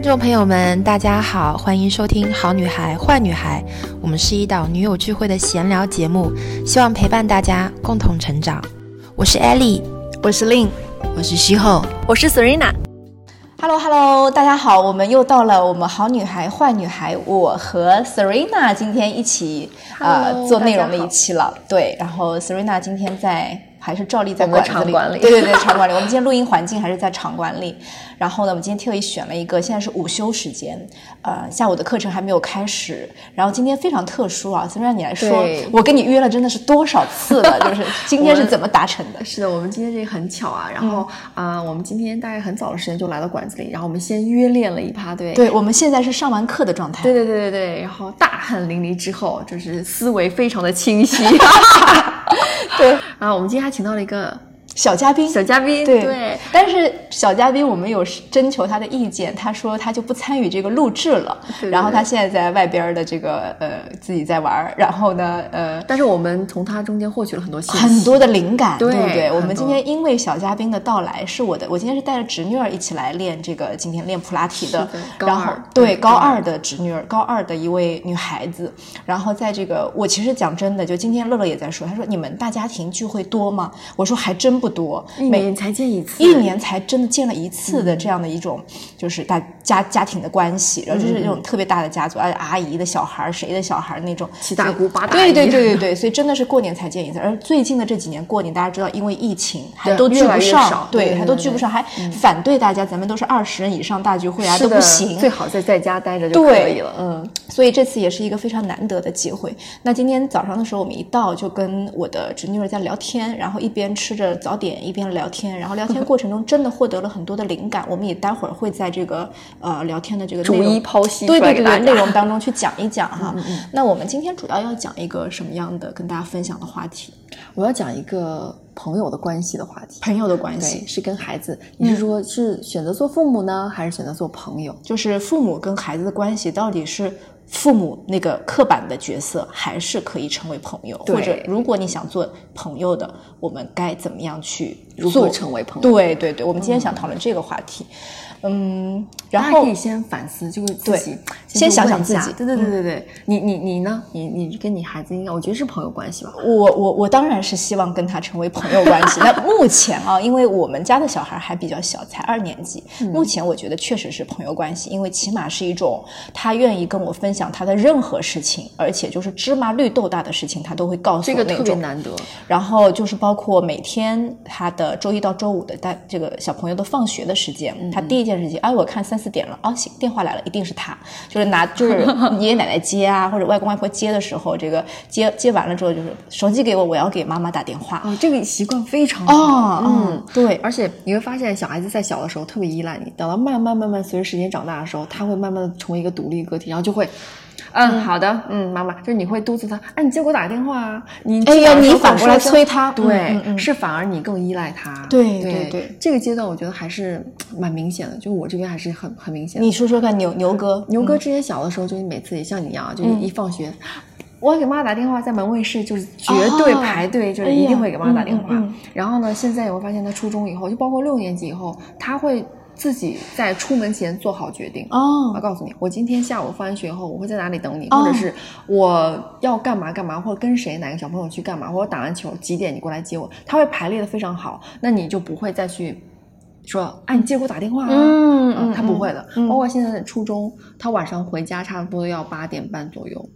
听众朋友们，大家好，欢迎收听《好女孩坏女孩》，我们是一档女友聚会的闲聊节目，希望陪伴大家共同成长。我是 Ellie，我是 Lin，我是西后，我是 Serena。Hello Hello，大家好，我们又到了我们好女孩坏女孩，我和 Serena 今天一起呃做内容的一期了。对，然后 Serena 今天在。还是照例在馆子里，对对对，场馆里。我们今天录音环境还是在场馆里。然后呢，我们今天特意选了一个，现在是午休时间，呃，下午的课程还没有开始。然后今天非常特殊啊，虽然你来说，我跟你约了真的是多少次了？就是 今天是怎么达成的？是的，我们今天这个很巧啊。然后啊，我们今天大概很早的时间就来到馆子里，然后我们先约练了一趴，对。对，我们现在是上完课的状态。对对对对对。然后大汗淋漓之后，就是思维非常的清晰。对然后，我们今天还请到了一个。小嘉宾，小嘉宾，对，但是小嘉宾我们有征求他的意见，他说他就不参与这个录制了，然后他现在在外边的这个呃自己在玩，然后呢呃，但是我们从他中间获取了很多信息很多的灵感，对不对？我们今天因为小嘉宾的到来，是我的，我今天是带着侄女儿一起来练这个，今天练普拉提的，然后对高二的侄女儿，高二的一位女孩子，然后在这个我其实讲真的，就今天乐乐也在说，他说你们大家庭聚会多吗？我说还真不。不多，每年才见一次，一年才真的见了一次的这样的一种，就是大家家庭的关系，然后就是那种特别大的家族，而且阿姨的小孩谁的小孩那种七大姑八大对对对对 对，所以真的是过年才见一次。而最近的这几年过年，大家知道，因为疫情还都聚不上，对，还都聚不上，还反对大家，咱们都是二十人以上大聚会啊都不行，最好在在家待着就可以了。嗯，所以这次也是一个非常难得的机会。那今天早上的时候，我们一到就跟我的侄女儿在聊天，然后一边吃着早。点一边聊天，然后聊天过程中真的获得了很多的灵感。我们也待会儿会在这个呃聊天的这个逐一剖析，对对对，内容当中去讲一讲哈。那我们今天主要要讲一个什么样的跟大家分享的话题？我要讲一个朋友的关系的话题。朋友的关系是跟孩子，你是说是选择做父母呢，还是选择做朋友？就是父母跟孩子的关系到底是？父母那个刻板的角色还是可以成为朋友，或者如果你想做朋友的，我们该怎么样去做成为朋友？对对对，我们今天想讨论这个话题。嗯，然后可以先反思，就是自己先想想自己。对对对对对，你你你呢？你你跟你孩子应该，我觉得是朋友关系吧。我我我当然是希望跟他成为朋友关系。那 目前啊，因为我们家的小孩还比较小，才二年级。目前我觉得确实是朋友关系，因为起码是一种他愿意跟我分享他的任何事情，而且就是芝麻绿豆大的事情，他都会告诉我。这个特别难得。然后就是包括每天他的周一到周五的带这个小朋友的放学的时间，他第一。件事情，哎，我看三四点了，哦，行，电话来了，一定是他，就是拿，就是 爷爷奶奶接啊，或者外公外婆接的时候，这个接接完了之后，就是手机给我，我要给妈妈打电话。哦，这个习惯非常好，嗯，对，而且你会发现，小孩子在小的时候特别依赖你，等到慢慢慢慢随着时间长大的时候，他会慢慢的成为一个独立个体，然后就会。嗯，好的，嗯，妈妈，就是你会督促他，哎，你接我打个电话啊，你哎呀，你反过来催他，对，是反而你更依赖他，对对对，这个阶段我觉得还是蛮明显的，就我这边还是很很明显。你说说看，牛牛哥，牛哥之前小的时候，就是每次也像你一样，就是一放学，我给妈妈打电话，在门卫室就是绝对排队，就是一定会给妈妈打电话。然后呢，现在我发现他初中以后，就包括六年级以后，他会。自己在出门前做好决定。哦，我告诉你，我今天下午放完学后，我会在哪里等你，或者是我要干嘛干嘛，或者跟谁哪个小朋友去干嘛，或者打完球几点你过来接我，他会排列的非常好，那你就不会再去说，哎，你记得给我打电话啊，嗯，他不会的，包括现在的初中，他晚上回家差不多要八点半左右，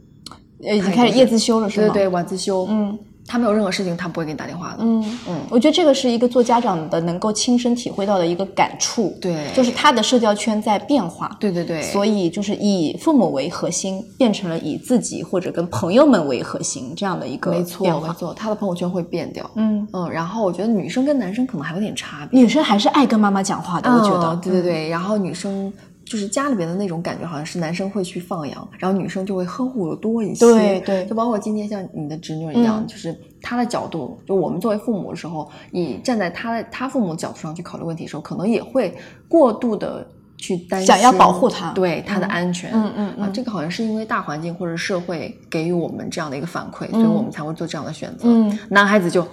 呃，已经开始夜自修了是吗？对对，晚自修，嗯。他没有任何事情，他不会给你打电话的。嗯嗯，我觉得这个是一个做家长的能够亲身体会到的一个感触。对，就是他的社交圈在变化。对对对。所以就是以父母为核心，变成了以自己或者跟朋友们为核心这样的一个没错没错，他的朋友圈会变掉。嗯嗯，然后我觉得女生跟男生可能还有点差别。女生还是爱跟妈妈讲话的，我觉得。对对对，然后女生。就是家里边的那种感觉，好像是男生会去放养，然后女生就会呵护的多一些。对对，就包括今天像你的侄女一样，就是她的角度，就我们作为父母的时候，以站在她的她父母角度上去考虑问题的时候，可能也会过度的去担心，想要保护她，对她的安全。嗯嗯啊，这个好像是因为大环境或者社会给予我们这样的一个反馈，所以我们才会做这样的选择。嗯，男孩子就。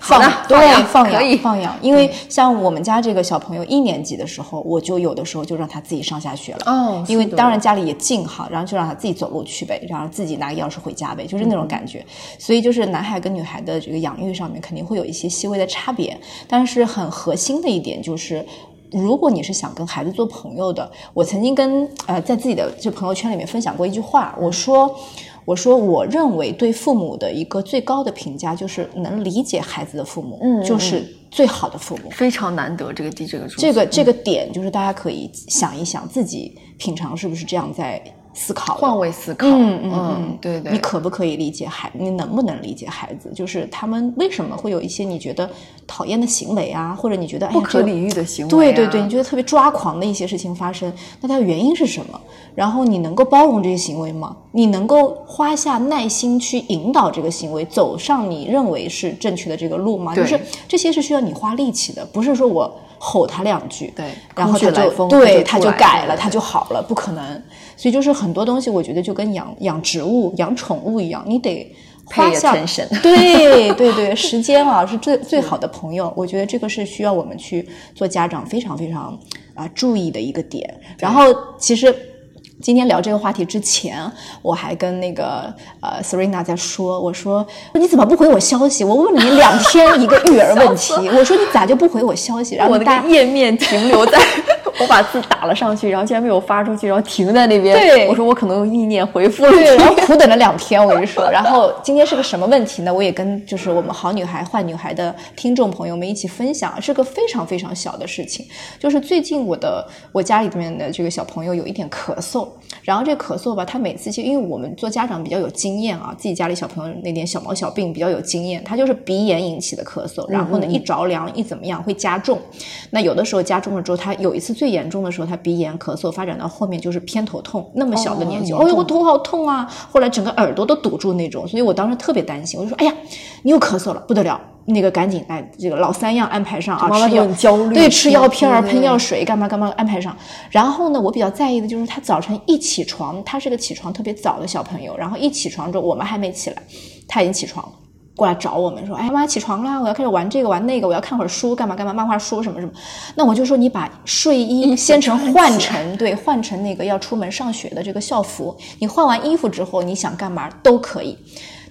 放对放养可以。放养，因为像我们家这个小朋友一年级的时候，我就有的时候就让他自己上下学了。哦因为当然家里也近哈，然后就让他自己走路去呗，然后自己拿个钥匙回家呗，就是那种感觉。所以就是男孩跟女孩的这个养育上面肯定会有一些细微的差别，但是很核心的一点就是。如果你是想跟孩子做朋友的，我曾经跟呃在自己的这朋友圈里面分享过一句话，我说我说我认为对父母的一个最高的评价就是能理解孩子的父母，就是最好的父母。非常难得这个地这个这个这个点就是大家可以想一想自己平常是不是这样在思考，换位思考，嗯嗯嗯，对对，你可不可以理解孩？你能不能理解孩子？就是他们为什么会有一些你觉得讨厌的行为啊，或者你觉得不可理喻的行为、啊，对对对，你觉得特别抓狂的一些事情发生，那它的原因是什么？然后你能够包容这些行为吗？你能够花下耐心去引导这个行为走上你认为是正确的这个路吗？就是这些是需要你花力气的，不是说我吼他两句，对然后他就对他他就改了，他就好了，不可能。所以就是很多东西，我觉得就跟养养植物、养宠物一样，你得花配下 对对对，时间啊是最最好的朋友。我觉得这个是需要我们去做家长非常非常啊、注意的一个点。然后其实。今天聊这个话题之前，我还跟那个呃 Serena 在说，我说你怎么不回我消息？我问了你两天一个育儿问题，我说你咋就不回我消息？然后我大那个页面停留在，我把字打了上去，然后竟然没有发出去，然后停在那边。对我说我可能用意念回复了。然后苦等了两天，我跟你说。然后今天是个什么问题呢？我也跟就是我们好女孩坏女孩的听众朋友们一起分享，是个非常非常小的事情。就是最近我的我家里面的这个小朋友有一点咳嗽，然后这咳嗽吧，他每次其实因为我们做家长比较有经验啊，自己家里小朋友那点小毛小病比较有经验，他就是鼻炎引起的咳嗽，然后呢一着凉一怎么样会加重。那有的时候加重了之后，他有一次最严重的时候，他鼻炎咳嗽发展到后面就是偏头痛，那么小的年纪，哦哦哟我头好痛啊！后来整个耳朵都堵住那种，所以我当时特别担心，我就说：“哎呀，你又咳嗽了，不得了！那个赶紧来这个老三样安排上啊，妈妈就吃药很焦虑对，吃药片儿、喷药水，干嘛干嘛安排上。然后呢，我比较在意的就是他早晨一起床，他是个起床特别早的小朋友，然后一起床之后，我们还没起来，他已经起床了。过来找我们说，哎，妈妈起床啦，我要开始玩这个玩那个，我要看会儿书，干嘛干嘛，漫画书什么什么。那我就说你把睡衣先成换成对，换成那个要出门上学的这个校服。你换完衣服之后，你想干嘛都可以。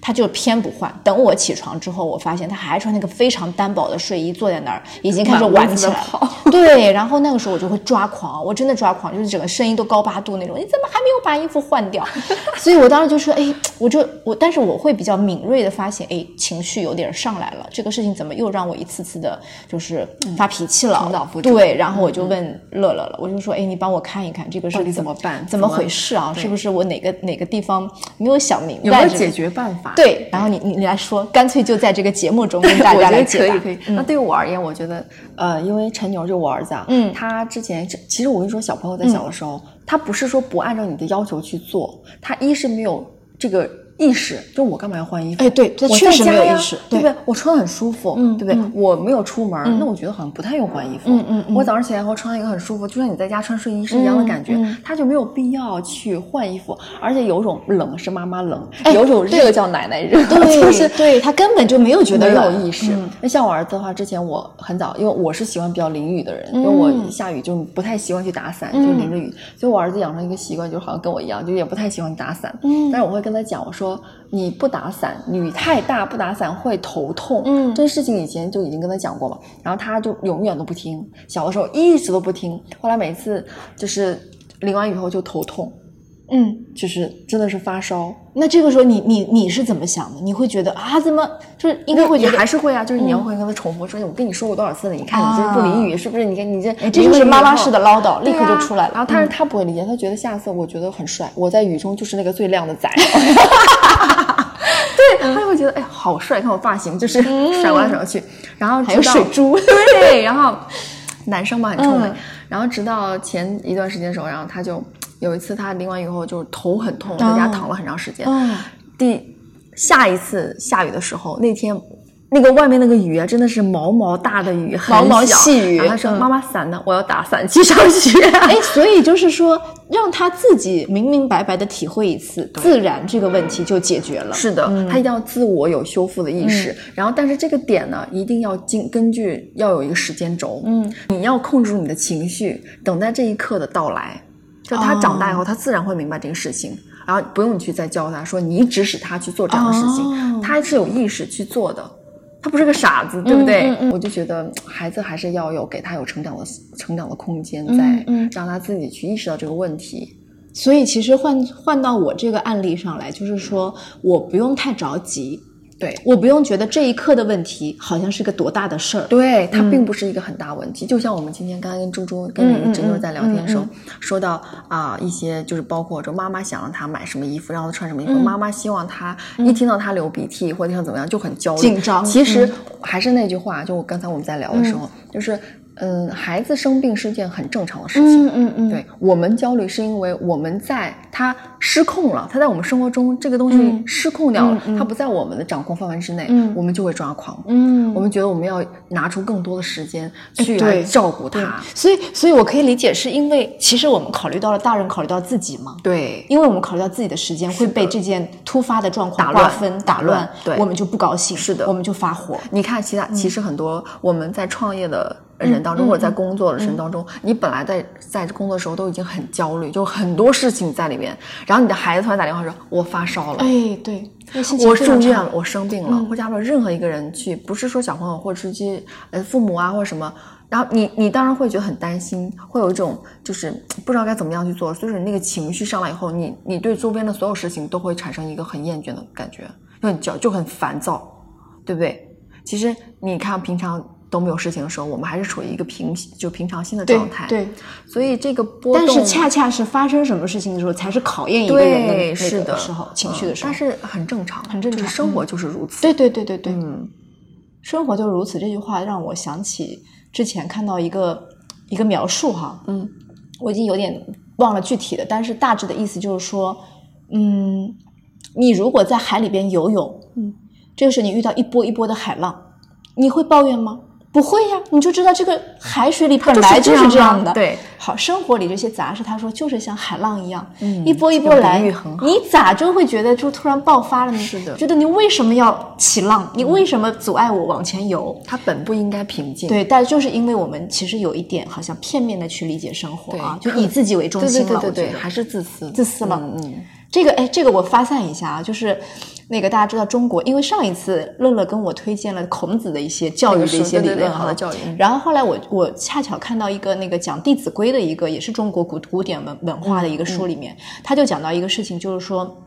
他就偏不换。等我起床之后，我发现他还穿那个非常单薄的睡衣，坐在那儿，已经开始玩起来了。对，然后那个时候我就会抓狂，我真的抓狂，就是整个声音都高八度那种。你怎么还没有把衣服换掉？所以我当时就说，哎，我就我，但是我会比较敏锐的发现，哎，情绪有点上来了，这个事情怎么又让我一次次的，就是发脾气了？对，然后我就问乐乐了，我就说，哎，你帮我看一看这个是怎么办怎么回事啊？是不是我哪个哪个地方没有想明白？这个有没有解决办法？对，然后你你你来说，干脆就在这个节目中跟大家来解答。可以可以。那对于我而言，我觉得呃，因为陈牛就是我儿子啊，嗯他之前其实我跟你说，小朋友在小的时候，他不是说不按照你的要求去做，他一是没有这个。意识，就我干嘛要换衣服？哎对这我确实在家呀没有意识对对不对？我穿的很舒服，嗯对不对？嗯我没有出门，那我觉得好像不太用换衣服。嗯嗯嗯我早上起来后穿一个很舒服，就像你在家穿睡衣是一样的感觉，他就没有必要去换衣服，而且有种冷是妈妈冷，哎有种热叫奶奶热，对，就是对他根本就没有觉得没有意识。嗯那像我儿子的话，之前我很早，因为我是喜欢比较淋雨的人，因为我下雨就不太习惯去打伞，就淋着雨，所以我儿子养成一个习惯，就好像跟我一样，就也不太喜欢打伞。嗯但是我会跟他讲，我说你不打伞，雨太大不打伞会头痛。嗯这件事情以前就已经跟他讲过嘛，然后他就永远都不听，小的时候一直都不听，后来每次就是淋完雨后就头痛，嗯，就是真的是发烧。那这个时候你你你是怎么想的？你会觉得啊，怎么就是应该会觉你得还是会啊，就是你要会跟他重复说，我跟你说过多少次了？你看你这不淋雨，是不是？你看你这，哎这就是妈妈式的唠叨，立刻就出来了。然后但是他不会理解，他觉得下次我觉得很帅，我在雨中就是那个最靓的仔。对，他就会觉得哎，好帅！看我发型，就是甩过来甩过去，然后还有水珠 对，然后男生嘛很臭美嗯，然后直到前一段时间的时候，然后他就有一次他淋完雨后就是头很痛，在家躺了很长时间。嗯第下一次下雨的时候，那天那个外面那个雨啊，真的是毛毛大的雨，毛毛细雨。他说：“妈妈伞呢？我要打伞去上学。”哎，所以就是说，让他自己明明白白的体会一次，自然这个问题就解决了。是的，他一定要自我有修复的意识。然后，但是这个点呢，一定要经根据要有一个时间轴。嗯，你要控制住你的情绪，等待这一刻的到来。就他长大以后，他自然会明白这个事情，然后不用你去再教他说你指使他去做这样的事情，他是有意识去做的。他不是个傻子，对不对？我就觉得孩子还是要有给他有成长的成长的空间，在让他自己去意识到这个问题。所以，其实换换到我这个案例上来，就是说我不用太着急。对，我不用觉得这一刻的问题好像是个多大的事儿。对，它并不是一个很大问题。就像我们今天刚刚跟猪猪跟那个侄女在聊天的时候，说到啊一些就是包括说妈妈想让他买什么衣服，让他穿什么衣服，妈妈希望他一听到他流鼻涕或者听到怎么样就很焦虑紧张。其实还是那句话，就我刚才我们在聊的时候，就是。嗯，孩子生病是件很正常的事情。嗯嗯嗯，对我们焦虑是因为我们在他失控了，他在我们生活中这个东西失控掉了，他不在我们的掌控范围之内，我们就会抓狂。嗯，我们觉得我们要拿出更多的时间去来照顾他。所以，所以我可以理解，是因为其实我们考虑到了大人考虑到自己嘛？对，因为我们考虑到自己的时间会被这件突发的状况划分打乱，对，我们就不高兴。是的，我们就发火。你看，其他其实很多我们在创业的。人当中，或者在工作的人当中，你本来在在工作的时候都已经很焦虑，就很多事情在里面。然后你的孩子突然打电话说：“我发烧了。”哎，对，我住院了，我生病了。或者说任何一个人去，不是说小朋友，或者是些呃父母啊，或者什么。然后你你当然会觉得很担心，会有一种就是不知道该怎么样去做。所以说你那个情绪上来以后，你你对周边的所有事情都会产生一个很厌倦的感觉，就很焦，就很烦躁，对不对？其实你看平常。都没有事情的时候，我们还是处于一个平就平常心的状态。对，所以这个波动，但是恰恰是发生什么事情的时候，才是考验一个人的是的时候，情绪的时候。但是很正常，很正常，生活就是如此。对对对对对，嗯，生活就是如此。这句话让我想起之前看到一个一个描述哈，嗯，我已经有点忘了具体的，但是大致的意思就是说，嗯，你如果在海里边游泳，嗯，这个时候你遇到一波一波的海浪，你会抱怨吗？不会呀，你就知道这个海水里本来就是这样的。对，好，生活里这些杂事，他说就是像海浪一样，一波一波来。你咋就会觉得就突然爆发了呢？是的，觉得你为什么要起浪？你为什么阻碍我往前游？它本不应该平静。对，但就是因为我们其实有一点好像片面的去理解生活啊，就以自己为中心了。对对对，还是自私，自私了。嗯，这个哎，这个我发散一下啊，就是。那个大家知道中国，因为上一次乐乐跟我推荐了孔子的一些教育的一些理论哈，教育。然后后来我我恰巧看到一个那个讲《弟子规》的一个，也是中国古古典文文化的一个书里面，他就讲到一个事情，就是说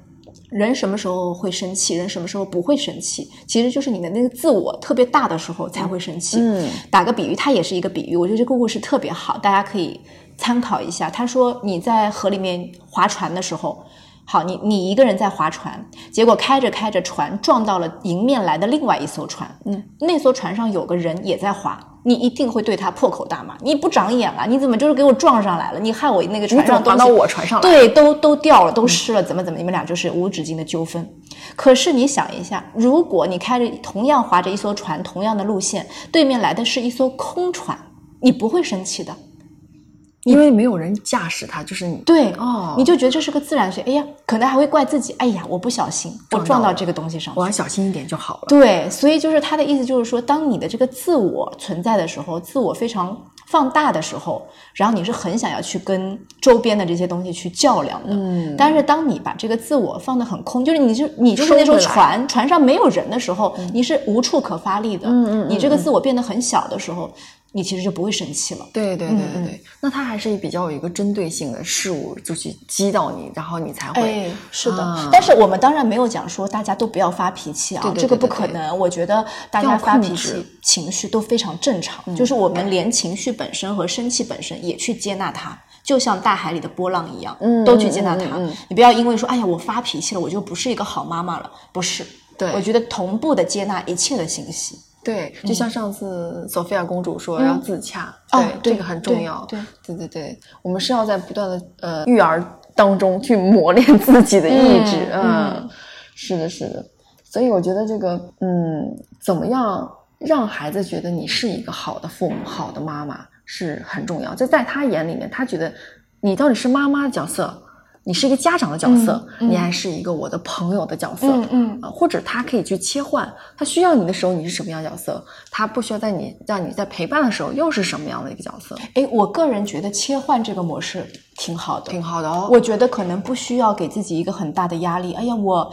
人什么时候会生气，人什么时候不会生气，其实就是你的那个自我特别大的时候才会生气。嗯，打个比喻，它也是一个比喻，我觉得这个故事特别好，大家可以参考一下。他说你在河里面划船的时候。好，你你一个人在划船，结果开着开着船撞到了迎面来的另外一艘船，嗯，那艘船上有个人也在划，你一定会对他破口大骂，你不长眼了？你怎么就是给我撞上来了？你害我那个船上划到我船上来，对，都都掉了，都湿了，怎么怎么？你们俩就是无止境的纠纷。可是你想一下，如果你开着同样划着一艘船，同样的路线，对面来的是一艘空船，你不会生气的。因为没有人驾驶它，就是你对哦，你就觉得这是个自然学。哎呀，可能还会怪自己。哎呀，我不小心，我撞到这个东西上，我要小心一点就好了。对，所以就是他的意思，就是说，当你的这个自我存在的时候，自我非常放大的时候，然后你是很想要去跟周边的这些东西去较量的。嗯，但是当你把这个自我放得很空，就是你就你就是那艘船，船上没有人的时候，你是无处可发力的。嗯嗯，你这个自我变得很小的时候。你其实就不会生气了。对对对对对，那他还是比较有一个针对性的事物，就去激到你，然后你才会。哎，是的。但是我们当然没有讲说大家都不要发脾气啊，这个不可能。我觉得大家发脾气、情绪都非常正常，就是我们连情绪本身和生气本身也去接纳它，就像大海里的波浪一样，都去接纳它。你不要因为说，哎呀，我发脾气了，我就不是一个好妈妈了。不是，对我觉得同步的接纳一切的信息。对，就像上次索菲亚公主说要自洽，对，这个很重要。对，对，对，对，我们是要在不断的呃育儿当中去磨练自己的意志。嗯，是的，是的。所以我觉得这个，嗯，怎么样让孩子觉得你是一个好的父母、好的妈妈是很重要。就在他眼里面，他觉得你到底是妈妈的角色。你是一个家长的角色，你还是一个我的朋友的角色，嗯嗯啊，或者他可以去切换，他需要你的时候你是什么样角色，他不需要在你让你在陪伴的时候又是什么样的一个角色？哎，我个人觉得切换这个模式挺好的，挺好的哦。我觉得可能不需要给自己一个很大的压力。哎呀，我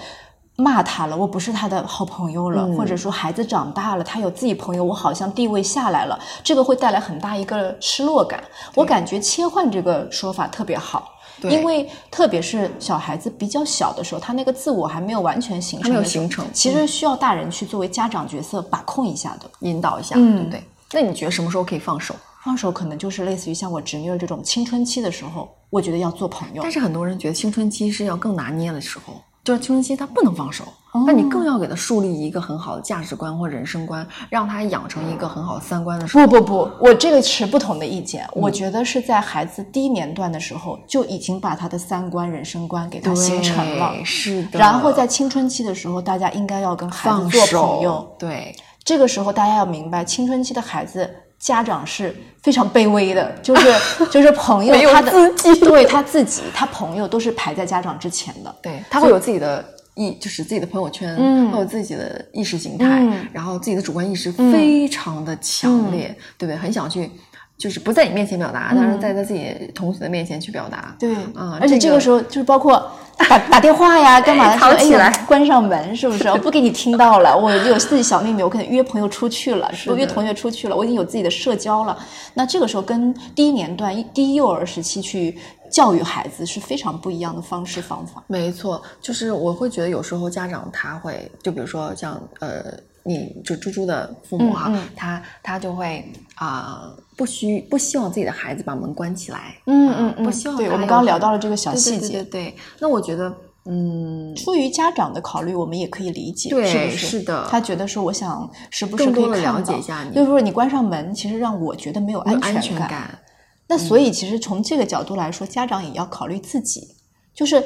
骂他了，我不是他的好朋友了，或者说孩子长大了，他有自己朋友，我好像地位下来了，这个会带来很大一个失落感。我感觉切换这个说法特别好。因为特别是小孩子比较小的时候，他那个自我还没有完全形成，没有形成，其实需要大人去作为家长角色把控一下的，引导一下，对不对？那你觉得什么时候可以放手？放手可能就是类似于像我侄女儿这种青春期的时候，我觉得要做朋友。但是很多人觉得青春期是要更拿捏的时候。就是青春期，他不能放手，那你更要给他树立一个很好的价值观或人生观，让他养成一个很好的三观的时候。不不不，我这个持不同的意见。我觉得是在孩子低年段的时候就已经把他的三观、人生观给他形成了。是的。然后在青春期的时候，大家应该要跟孩子做朋友。对。这个时候大家要明白，青春期的孩子。家长是非常卑微的，就是就是朋友，他的 对他自己，他朋友都是排在家长之前的。对他会有自己的意，就是自己的朋友圈，嗯，会有自己的意识形态，然后自己的主观意识非常的强烈，对不对？很想去。就是不在你面前表达，但是在他自己同学的面前去表达。对，啊，而且这个时候就是包括打打电话呀，干嘛的？吵起来，关上门，是不是？不给你听到了。我有自己小秘密，我可能约朋友出去了，我约同学出去了，我已经有自己的社交了。那这个时候跟低年段、低幼儿时期去教育孩子是非常不一样的方式方法。没错，就是我会觉得有时候家长他会，就比如说像呃。你就猪猪的父母哈，他他就会啊，不需不希望自己的孩子把门关起来，嗯嗯嗯，不希望。对，我们刚刚聊到了这个小细节，对。那我觉得，嗯，出于家长的考虑，我们也可以理解，对，是不是？是的。他觉得说，我想时不时可以了解一下你，就是说你关上门，其实让我觉得没有安全感。那所以，其实从这个角度来说，家长也要考虑自己，就是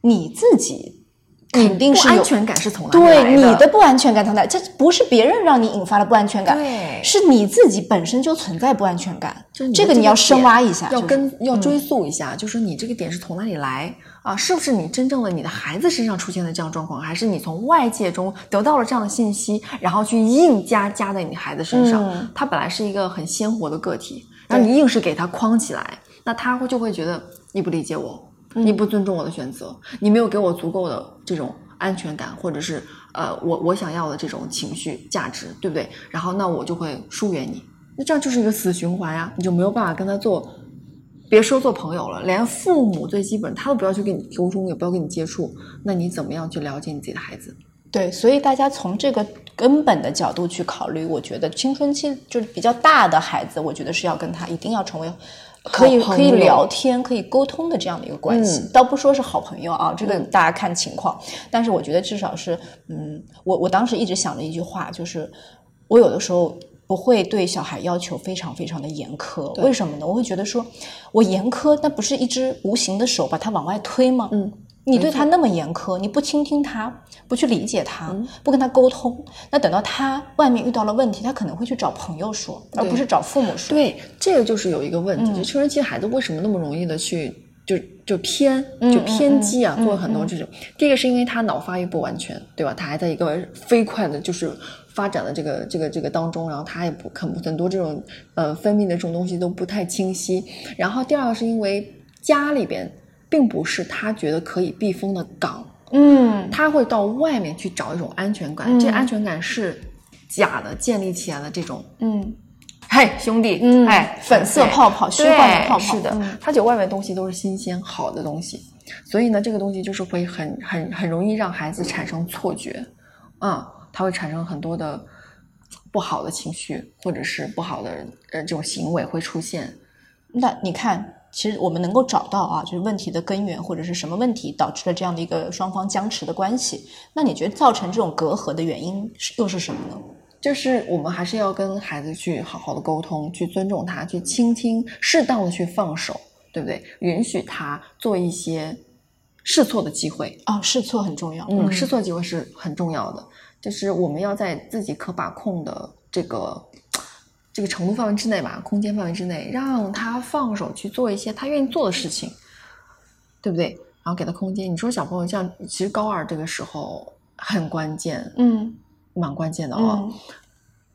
你自己。肯定是安全感是从哪对你的不安全感从哪？这不是别人让你引发的不安全感，对，是你自己本身就存在不安全感。这个你要深挖一下，要跟要追溯一下，就是你这个点是从哪里来啊？是不是你真正的你的孩子身上出现的这样状况，还是你从外界中得到了这样的信息，然后去硬加加在你孩子身上？他本来是一个很鲜活的个体，然后你硬是给他框起来，那他会就会觉得你不理解我。你不尊重我的选择，你没有给我足够的这种安全感，或者是呃，我我想要的这种情绪价值，对不对？然后那我就会疏远你，那这样就是一个死循环呀，你就没有办法跟他做，别说做朋友了，连父母最基本他都不要去跟你沟通，也不要跟你接触，那你怎么样去了解你自己的孩子？对，所以大家从这个根本的角度去考虑，我觉得青春期就是比较大的孩子，我觉得是要跟他一定要成为。可以可以聊天、可以沟通的这样的一个关系，倒不说是好朋友啊，这个大家看情况。但是我觉得至少是，嗯，我我当时一直想着一句话，就是我有的时候不会对小孩要求非常非常的严苛，为什么呢？我会觉得说，我严苛，那不是一只无形的手把他往外推吗？嗯。你对他那么严苛，你不倾听他，不去理解他，不跟他沟通，那等到他外面遇到了问题，他可能会去找朋友说，而不是找父母说。对，这个就是有一个问题，就青春期孩子为什么那么容易的去就就偏就偏激啊，做很多这种。第一个是因为他脑发育不完全，对吧？他还在一个飞快的，就是发展的这个这个这个当中，然后他也不很很多这种呃分泌的这种东西都不太清晰。然后第二个是因为家里边。并不是他觉得可以避风的港，嗯，他会到外面去找一种安全感，这安全感是假的，建立起来的这种，嗯，嘿，兄弟，嗯，哎，粉色泡泡，虚幻的泡泡，是的，他觉得外面东西都是新鲜好的东西，所以呢，这个东西就是会很很很容易让孩子产生错觉，嗯，他会产生很多的不好的情绪，或者是不好的呃这种行为会出现，那你看。其实我们能够找到啊，就是问题的根源或者是什么问题导致了这样的一个双方僵持的关系。那你觉得造成这种隔阂的原因又是什么呢？就是我们还是要跟孩子去好好的沟通，去尊重他，去倾听，适当的去放手，对不对？允许他做一些试错的机会。哦，试错很重要。嗯，试错机会是很重要的，就是我们要在自己可把控的这个这个程度范围之内吧，空间范围之内，让他放手去做一些他愿意做的事情，对不对？然后给他空间。你说小朋友像，其实高二这个时候很关键，嗯，蛮关键的哦。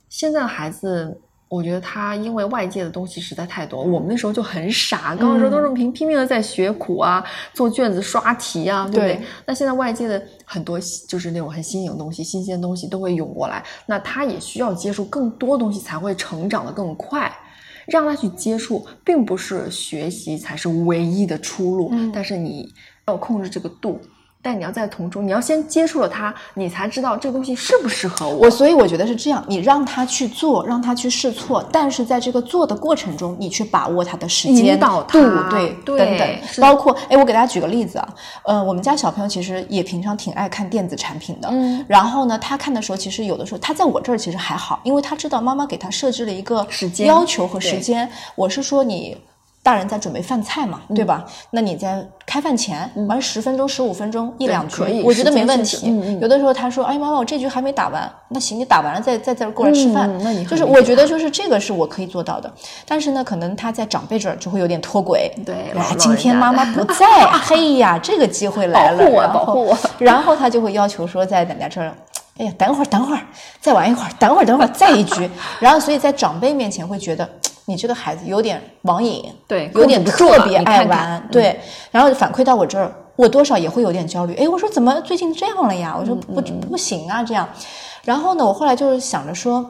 现在的孩子。我觉得他因为外界的东西实在太多，我们那时候就很傻，高中时候都是拼拼命的在学苦啊，做卷子、刷题啊，对不对？那现在外界的很多就是那种很新颖的东西、新鲜的东西都会涌过来，那他也需要接触更多东西才会成长的更快。让他去接触，并不是学习才是唯一的出路，但是你要控制这个度。但你要在同中，你要先接触了它，你才知道这个东西适不适合我。我所以我觉得是这样，你让他去做，让他去试错，但是在这个做的过程中，你去把握他的时间度，对，等等，包括哎，我给大家举个例子啊，呃，我们家小朋友其实也平常挺爱看电子产品的，嗯，然后呢，他看的时候，其实有的时候他在我这儿其实还好，因为他知道妈妈给他设置了一个时间要求和时间，我是说你。大人在准备饭菜嘛，对吧？那你在开饭前玩十分钟、十五分钟一两局，我觉得没问题。有的时候他说：“哎，妈妈，我这局还没打完。”那行，你打完了再再再过来吃饭。那你就是我觉得就是这个是我可以做到的。但是呢，可能他在长辈这儿就会有点脱轨。对，今天妈妈不在，嘿 呀，这个机会来了，保护我，保护我。然后他就会要求说，在奶奶这儿，哎呀，等会儿，等会儿，再玩一会儿，等会儿，等会儿，再一局。然后，所以在长辈面前会觉得。你这个孩子有点网瘾，对，有点特别爱玩，对。然后反馈到我这儿，我多少也会有点焦虑。哎，我说怎么最近这样了呀？我说不不行啊，这样。然后呢，我后来就是想着说，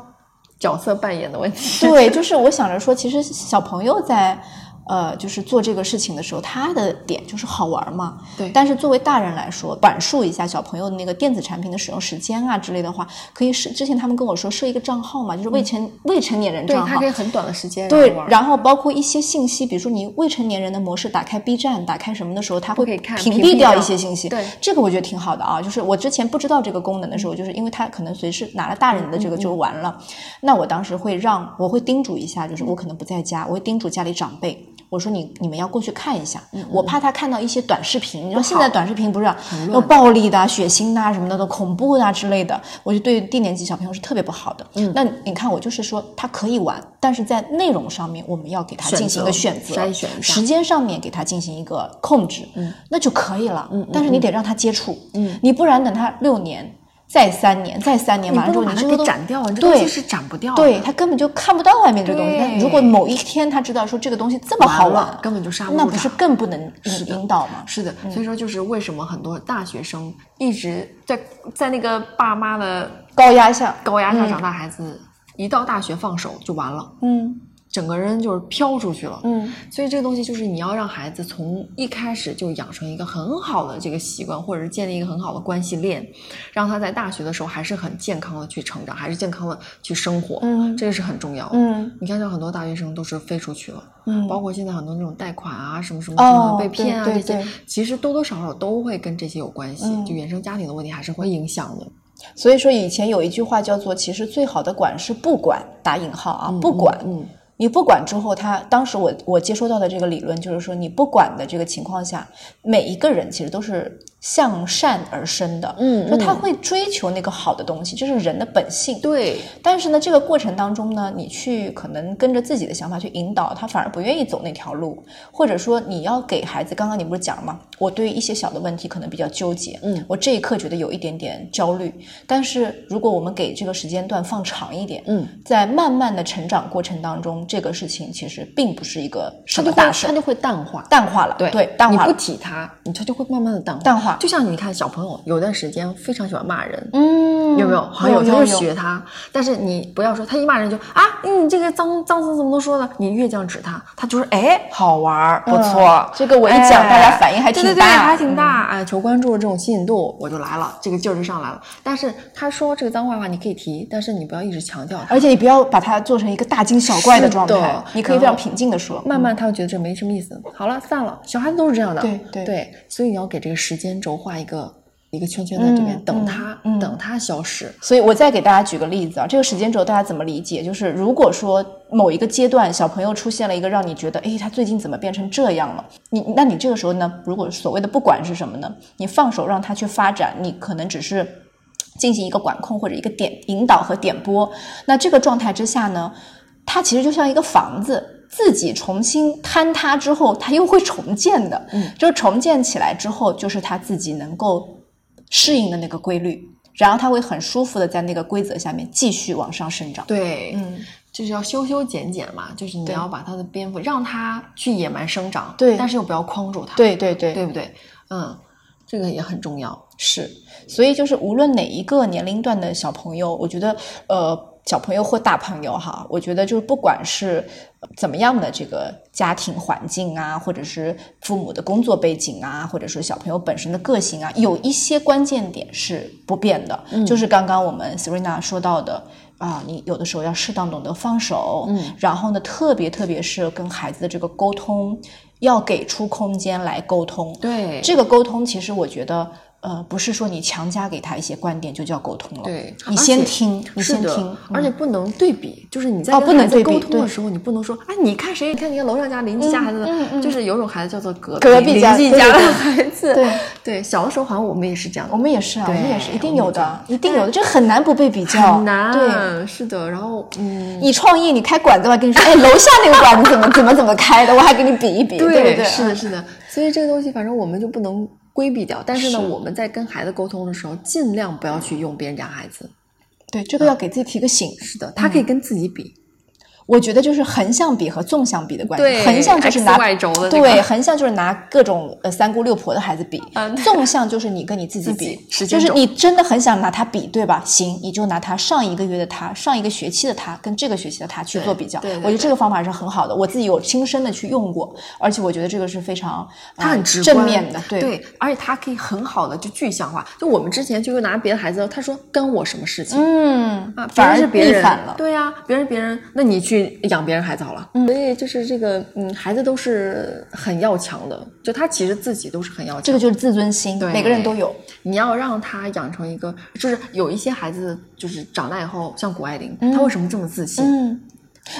角色扮演的问题。对，就是我想着说，其实小朋友在。呃，就是做这个事情的时候，他的点就是好玩嘛。对。但是作为大人来说，管束一下小朋友的那个电子产品的使用时间啊之类的话，可以设。之前他们跟我说设一个账号嘛，就是未成未成年人账号。对，他可以很短的时间。对。然后包括一些信息，比如说你未成年人的模式打开 B 站、打开什么的时候，他会屏蔽掉一些信息。对。这个我觉得挺好的啊，就是我之前不知道这个功能的时候，就是因为他可能随时拿了大人的这个就完了。那我当时会让我会叮嘱一下，就是我可能不在家，我会叮嘱家里长辈。我说你你们要过去看一下，我怕他看到一些短视频，你知道现在短视频不是有暴力的、血腥的什么的都恐怖的之类的，我就对低年级小朋友是特别不好的。嗯，那你看我就是说他可以玩，但是在内容上面我们要给他进行一个选择，筛选时间上面给他进行一个控制，嗯，那就可以了。嗯，但是你得让他接触，嗯，你不然等他六年。再三年，再三年，完了之后，你这个给斩掉，这东西是斩不掉的。对他根本就看不到外面这东西。如果某一天他知道说这个东西这么好玩，根本就杀不掉那不是更不能引导吗？是的，所以说就是为什么很多大学生一直在在那个爸妈的高压下高压下长大，孩子一到大学放手就完了。嗯。整个人就是飘出去了，嗯，所以这个东西就是你要让孩子从一开始就养成一个很好的这个习惯，或者是建立一个很好的关系链，让他在大学的时候还是很健康的去成长，还是健康的去生活，嗯，这个是很重要的，嗯，你看像很多大学生都是飞出去了，嗯，包括现在很多那种贷款啊什么什么什么被骗啊这些，其实多多少少都会跟这些有关系，就原生家庭的问题还是会影响的。所以说以前有一句话叫做，其实最好的管是不管，打引号啊，不管，嗯。你不管之后，他当时我我接收到的这个理论就是说，你不管的这个情况下，每一个人其实都是。向善而生的，嗯，说他会追求那个好的东西，这是人的本性。对，但是呢，这个过程当中呢，你去可能跟着自己的想法去引导他，反而不愿意走那条路，或者说你要给孩子，刚刚你不是讲了吗？我对于一些小的问题可能比较纠结，嗯，我这一刻觉得有一点点焦虑，但是如果我们给这个时间段放长一点，嗯，在慢慢的成长过程当中，这个事情其实并不是一个什么大事，它就会淡化，淡化了，对。对，淡化了。你不提它，你它就会慢慢的淡化，淡化。就像你看小朋友有段时间非常喜欢骂人，嗯，有没有？好像有就会学他，但是你不要说他一骂人就啊，你这个脏脏字怎么都说呢？你越这样指他，他就是哎，好玩，不错。这个我一讲，大家反应还挺大，对对还挺大。哎，求关注的这种吸引度我就来了，这个劲儿就上来了。但是他说这个脏话的话，你可以提，但是你不要一直强调，而且你不要把它做成一个大惊小怪的状态，你可以非常平静的说，慢慢他会觉得这没什么意思。好了，散了。小孩子都是这样的，对对对，所以你要给这个时间轴画一个一个圈圈在这边、等它，等它消失。所以我再给大家举个例子啊，这个时间轴大家怎么理解？就是如果说某一个阶段小朋友出现了一个让你觉得，哎，他最近怎么变成这样了？你那你这个时候呢？如果所谓的不管是什么呢？你放手让他去发展，你可能只是进行一个管控或者一个点引导和点拨。那这个状态之下呢，它其实就像一个房子。自己重新坍塌之后，它又会重建的，嗯，就是重建起来之后，就是他自己能够适应的那个规律，然后他会很舒服的在那个规则下面继续往上生长。对，嗯，就是要修修剪剪嘛，就是你要把它的蝙蝠让它去野蛮生长，对，但是又不要框住它，对对对，对不对？嗯，这个也很重要，是，所以就是无论哪一个年龄段的小朋友，我觉得，呃。小朋友或大朋友哈，我觉得就是不管是怎么样的这个家庭环境啊，或者是父母的工作背景啊，或者说小朋友本身的个性啊，有一些关键点是不变的。嗯就是刚刚我们 Serena 说到的啊，你有的时候要适当懂得放手，嗯，然后呢，特别特别是跟孩子的这个沟通，要给出空间来沟通。对，这个沟通其实我觉得。呃，不是说你强加给他一些观点就叫沟通了。对，你先听，你先听，而且不能对比，就是你在跟孩子沟通的时候，你不能说，哎，你看谁？你看你看楼上家邻居家孩子，就是有种孩子叫做隔隔壁邻居家的孩子。对对，小的时候好像我们也是这样，我们也是啊，我们也是，一定有的，一定有的，这很难不被比较，很难。对，是的。然后，嗯，你创业，你开馆子吧，跟你说，哎，楼下那个馆子怎么怎么怎么开的，我还给你比一比，对对？是的，是的。所以这个东西，反正我们就不能。规避掉，但是呢，我们在跟孩子沟通的时候，尽量不要去用别人家孩子。对，这个要给自己提个醒。是的，他可以跟自己比。我觉得就是横向比和纵向比的关系。横向就是拿的对，横向就是拿各种呃三姑六婆的孩子比。纵向就是你跟你自己比，就是你真的很想拿他比，对吧？行，你就拿他上一个月的他，上一个学期的他，跟这个学期的他去做比较。我觉得这个方法是很好的，我自己有亲身的去用过，而且我觉得这个是非常他很直正面的，对，对而且他可以很好的就具象化。就我们之前就拿别的孩子，他说跟我什么事情？嗯啊，反而是别人了。对呀，别人别人，那你去养别人孩。子好了，所以就是这个，嗯，孩子都是很要强的，就他其实自己都是很要强，这个就是自尊心，对，每个人都有。你要让他养成一个，就是有一些孩子，就是长大以后，像谷爱凌，他为什么这么自信？嗯，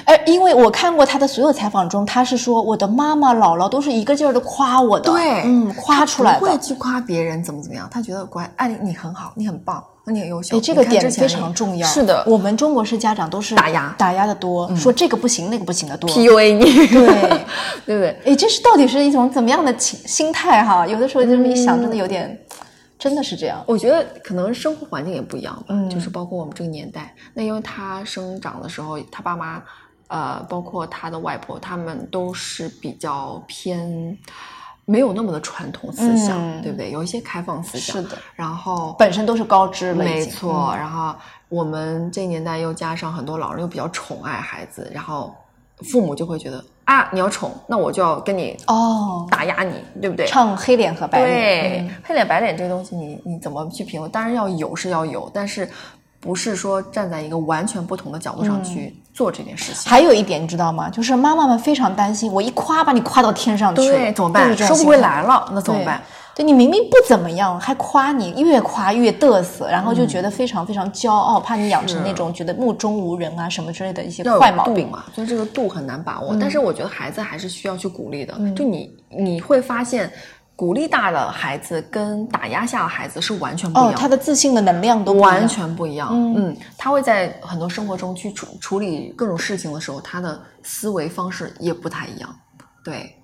哎，因为我看过他的所有采访中，他是说我的妈妈、姥姥都是一个劲儿的夸我的，对，嗯，夸出来的，不会去夸别人怎么怎么样，他觉得谷爱凌你很好，你很棒。你很优秀，哎，这个点非常重要。是的，我们中国式家长都是打压，打压的多，说这个不行，那个不行的多，PUA 你，对 对不对？哎，这是到底是一种怎么样的情心态哈？有的时候这么一想，真的有点，真的是这样。我觉得可能生活环境也不一样吧，就是包括我们这个年代，那因为他生长的时候，他爸妈，呃，包括他的外婆，他们都是比较偏。没有那么的传统思想，对不对？有一些开放思想，是的。然后本身都是高知，没错。然后我们这年代又加上很多老人又比较宠爱孩子，然后父母就会觉得啊，你要宠，那我就要跟你哦打压你，对不对？唱黑脸和白脸，对黑脸白脸这个东西，你你怎么去评论？当然要有是要有，但是。不是说站在一个完全不同的角度上去做这件事情。还有一点你知道吗？就是妈妈们非常担心，我一夸把你夸到天上去了，怎么办？收不回来了，那怎么办？对你明明不怎么样，还夸你，越夸越嘚瑟，然后就觉得非常非常骄傲，怕你养成那种觉得目中无人啊什么之类的一些坏毛病嘛。所以这个度很难把握。但是我觉得孩子还是需要去鼓励的。就你你会发现。鼓励大的孩子跟打压下的孩子是完全不一样，他的自信的能量都完全不一样。嗯，他会在很多生活中去处处理各种事情的时候，他的思维方式也不太一样。对，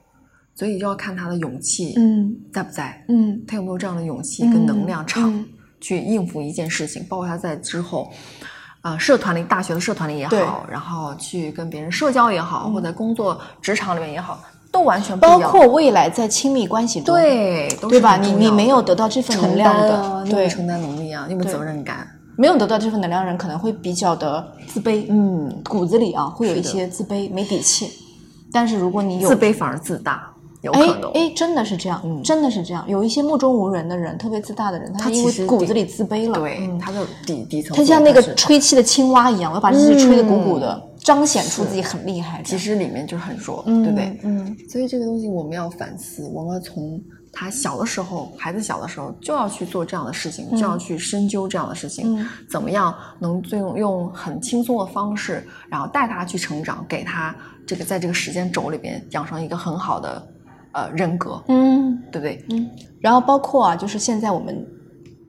所以就要看他的勇气，嗯，在不在？嗯，他有没有这样的勇气跟能量场去应付一件事情？包括他在之后，啊，社团里、大学的社团里也好，然后去跟别人社交也好，或者工作职场里面也好。都完全不一样，包括未来在亲密关系中，对对吧？你你没有得到这份能量的，对。承担能力啊，有没有责任感？没有得到这份能量人，可能会比较的自卑，嗯，骨子里啊会有一些自卑，没底气。但是如果你有自卑，反而自大，有可能，哎，真的是这样，真的是这样。有一些目中无人的人，特别自大的人，他因为骨子里自卑了，对，他的底底层，他像那个吹气的青蛙一样，我要把自己吹得鼓鼓的。彰显出自己很厉害，其实里面就是很弱，对不对？嗯，所以这个东西我们要反思，我们从他小的时候，孩子小的时候就要去做这样的事情，就要去深究这样的事情，怎么样能最用用很轻松的方式，然后带他去成长，给他这个在这个时间轴里边养成一个很好的呃人格，嗯，对不对？嗯，然后包括啊，就是现在我们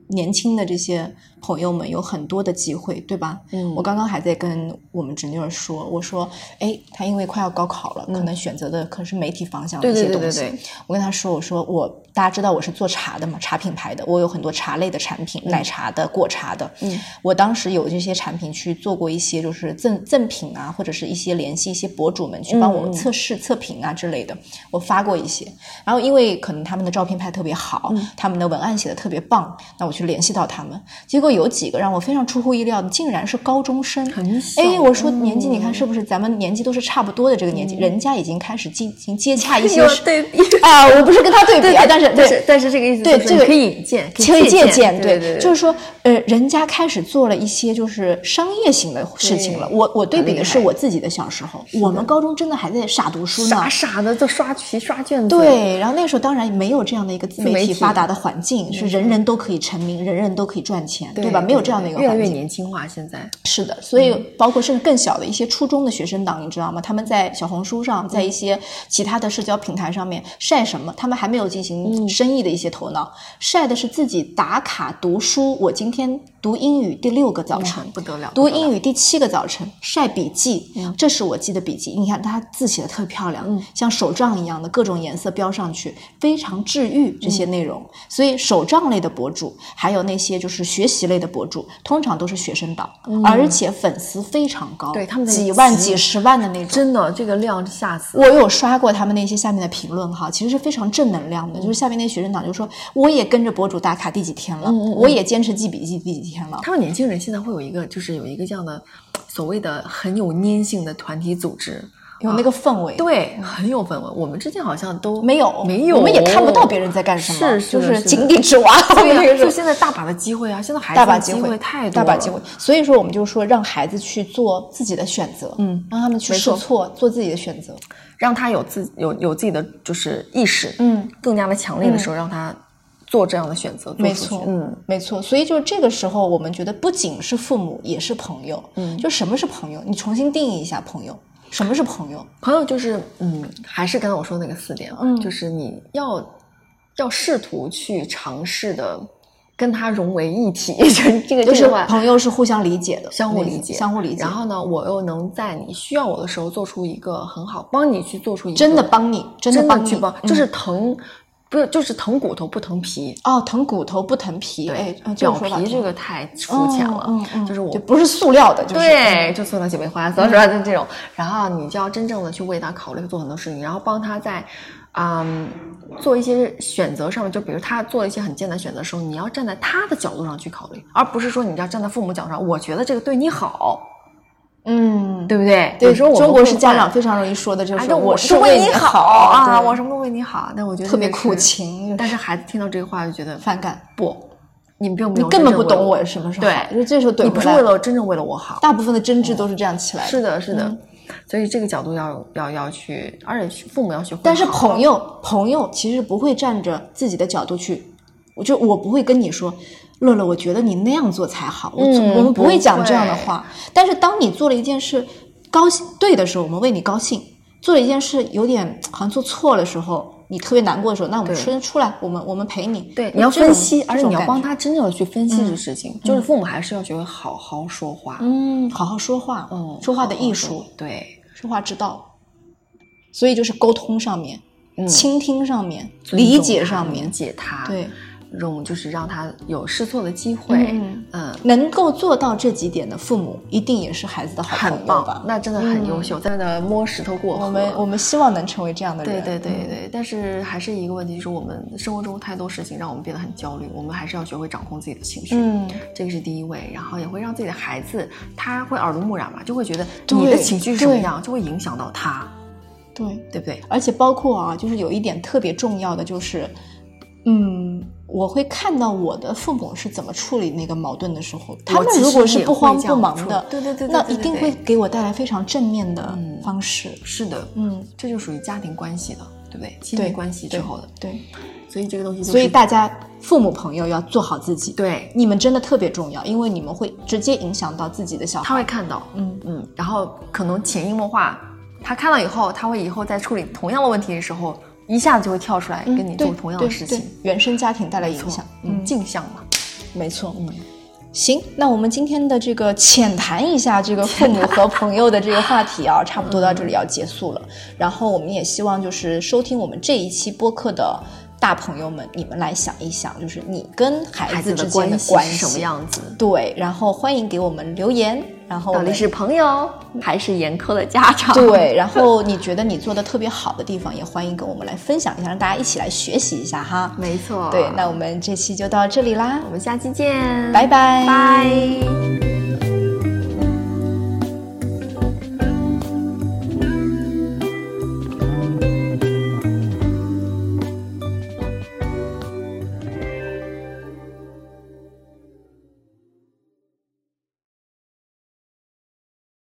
年轻的这些。朋友们有很多的机会，对吧？嗯，我刚刚还在跟我们侄女儿说，我说，哎，她因为快要高考了，可能选择的可是媒体方向的一些东西。我跟她说，我说我大家知道我是做茶的嘛，茶品牌的，我有很多茶类的产品，奶茶的、果茶的。嗯，我当时有这些产品去做过一些就是赠赠品啊，或者是一些联系一些博主们去帮我们测试测评啊之类的，我发过一些。然后因为可能他们的照片拍特别好，他们的文案写的特别棒，那我去联系到他们，结果。有几个让我非常出乎意料的，竟然是高中生。哎，我说年纪，你看是不是咱们年纪都是差不多的这个年纪？人家已经开始进行接洽一 些对比啊，我不是跟他对比啊，但是但是但是这个意思对这个可以引荐，可以借鉴，对对对，就是说呃，人家开始做了一些就是商业型的事情了。我我对比的是我自己的小时候，我们高中真的还在傻读书呢，傻傻的就刷题刷卷子。对，然后那个时候当然没有这样的一个自媒体发达的环境，是人人都可以成名，人人都可以赚钱，对吧？没有这样的一个。越来越年轻化，现在是的，所以包括甚至更小的一些初中的学生党，你知道吗？他们在小红书上，在一些其他的社交平台上面晒什么？他们还没有进行生意的一些头脑，晒的是自己打卡读书。我今天。读英语第六个早晨不得了，读英语第七个早晨晒笔记，这是我记的笔记。你看他字写的特别漂亮，像手账一样的各种颜色标上去，非常治愈这些内容。所以手账类的博主，还有那些就是学习类的博主，通常都是学生党，而且粉丝非常高，对他们几万、几十万的那种。真的，这个量吓死我！有刷过他们那些下面的评论哈，其实是非常正能量的。就是下面那些学生党就说，我也跟着博主打卡第几天了，我也坚持记笔记第几天。天了，他们年轻人现在会有一个，就是有一个这样的所谓的很有粘性的团体组织，有那个氛围，对，很有氛围。我们之前好像都没有，没有，我们也看不到别人在干什么，是就是井底之蛙。对，就现在大把的机会啊，现在孩子大把机会太多，大把机会。所以说，我们就说让孩子去做自己的选择，嗯，让他们去试错，做自己的选择，让他有自有有自己的就是意识，嗯，更加的强烈的时候，让他。做这样的选择，没错，嗯，没错。所以就是这个时候，我们觉得不仅是父母，也是朋友。嗯，就什么是朋友？你重新定义一下朋友。什么是朋友？朋友就是，嗯，还是刚才我说那个四点，嗯，就是你要要试图去尝试的跟他融为一体。这个就是朋友是互相理解的，相互理解，相互理解。然后呢，我又能在你需要我的时候做出一个很好，帮你去做出一个真的帮你，真的帮去帮，就是疼。不是，就是疼骨头不疼皮哦，疼骨头不疼皮。对，表皮这个太肤浅了。嗯嗯，就是我不是塑料的，就是对，就塑料姐妹花，说实话就这种。然后你就要真正的去为他考虑，做很多事情，然后帮他在，嗯，做一些选择上面。就比如他做一些很艰难选择的时候，你要站在他的角度上去考虑，而不是说你要站在父母角度上，我觉得这个对你好。嗯，对不对？对，说中国是家长非常容易说的就是我是为你好啊，我什么都为你好。但我觉得特别苦情，但是孩子听到这个话就觉得反感。不，你并没有，你根本不懂我什么是好。对，就这时候你不是为了真正为了我好。大部分的争执都是这样起来的。是的，是的。所以这个角度要要要去，而且父母要学会。但是朋友朋友其实不会站着自己的角度去，我就我不会跟你说。乐乐，我觉得你那样做才好。我我们不会讲这样的话。但是当你做了一件事高兴对的时候，我们为你高兴；做了一件事有点好像做错的时候，你特别难过的时候，那我们出出来，我们我们陪你。对，你要分析，而且你要帮他真正的去分析这事情。就是父母还是要学会好好说话。嗯，好好说话。嗯，说话的艺术。对，说话之道。所以就是沟通上面，倾听上面，理解上面，理解他。对。用就是让他有试错的机会，嗯，能够做到这几点的父母，一定也是孩子的好朋友吧？那真的很优秀，在那摸石头过河。我们我们希望能成为这样的人。对对对对，但是还是一个问题，就是我们生活中太多事情让我们变得很焦虑，我们还是要学会掌控自己的情绪。嗯，这个是第一位，然后也会让自己的孩子，他会耳濡目染嘛，就会觉得你的情绪是什么样，就会影响到他。对对不对？而且包括啊，就是有一点特别重要的，就是嗯。我会看到我的父母是怎么处理那个矛盾的时候，他们如果是不慌不忙的，对对对，那一定会给我带来非常正面的方式。是的，嗯，这就属于家庭关系的，对不对？亲密关系之后的，对。所以这个东西，所以大家父母朋友要做好自己，对，你们真的特别重要，因为你们会直接影响到自己的小孩，他会看到，嗯嗯，然后可能潜移默化，他看到以后，他会以后在处理同样的问题的时候，一下子就会跳出来跟你做同样的事情。原生家庭带来影响，嗯，镜像嘛，没错，嗯。行，那我们今天的这个浅谈一下这个父母和朋友的这个话题啊，差不多到这里要结束了。然后我们也希望就是收听我们这一期播客的。大朋友们，你们来想一想，就是你跟孩子之间的关系什么样子？对，然后欢迎给我们留言。然后到底是朋友还是严苛的家长？对，然后你觉得你做的特别好的地方，也欢迎跟我们来分享一下，让大家一起来学习一下哈。没错。对，那我们这期就到这里啦，我们下期见，拜拜，拜。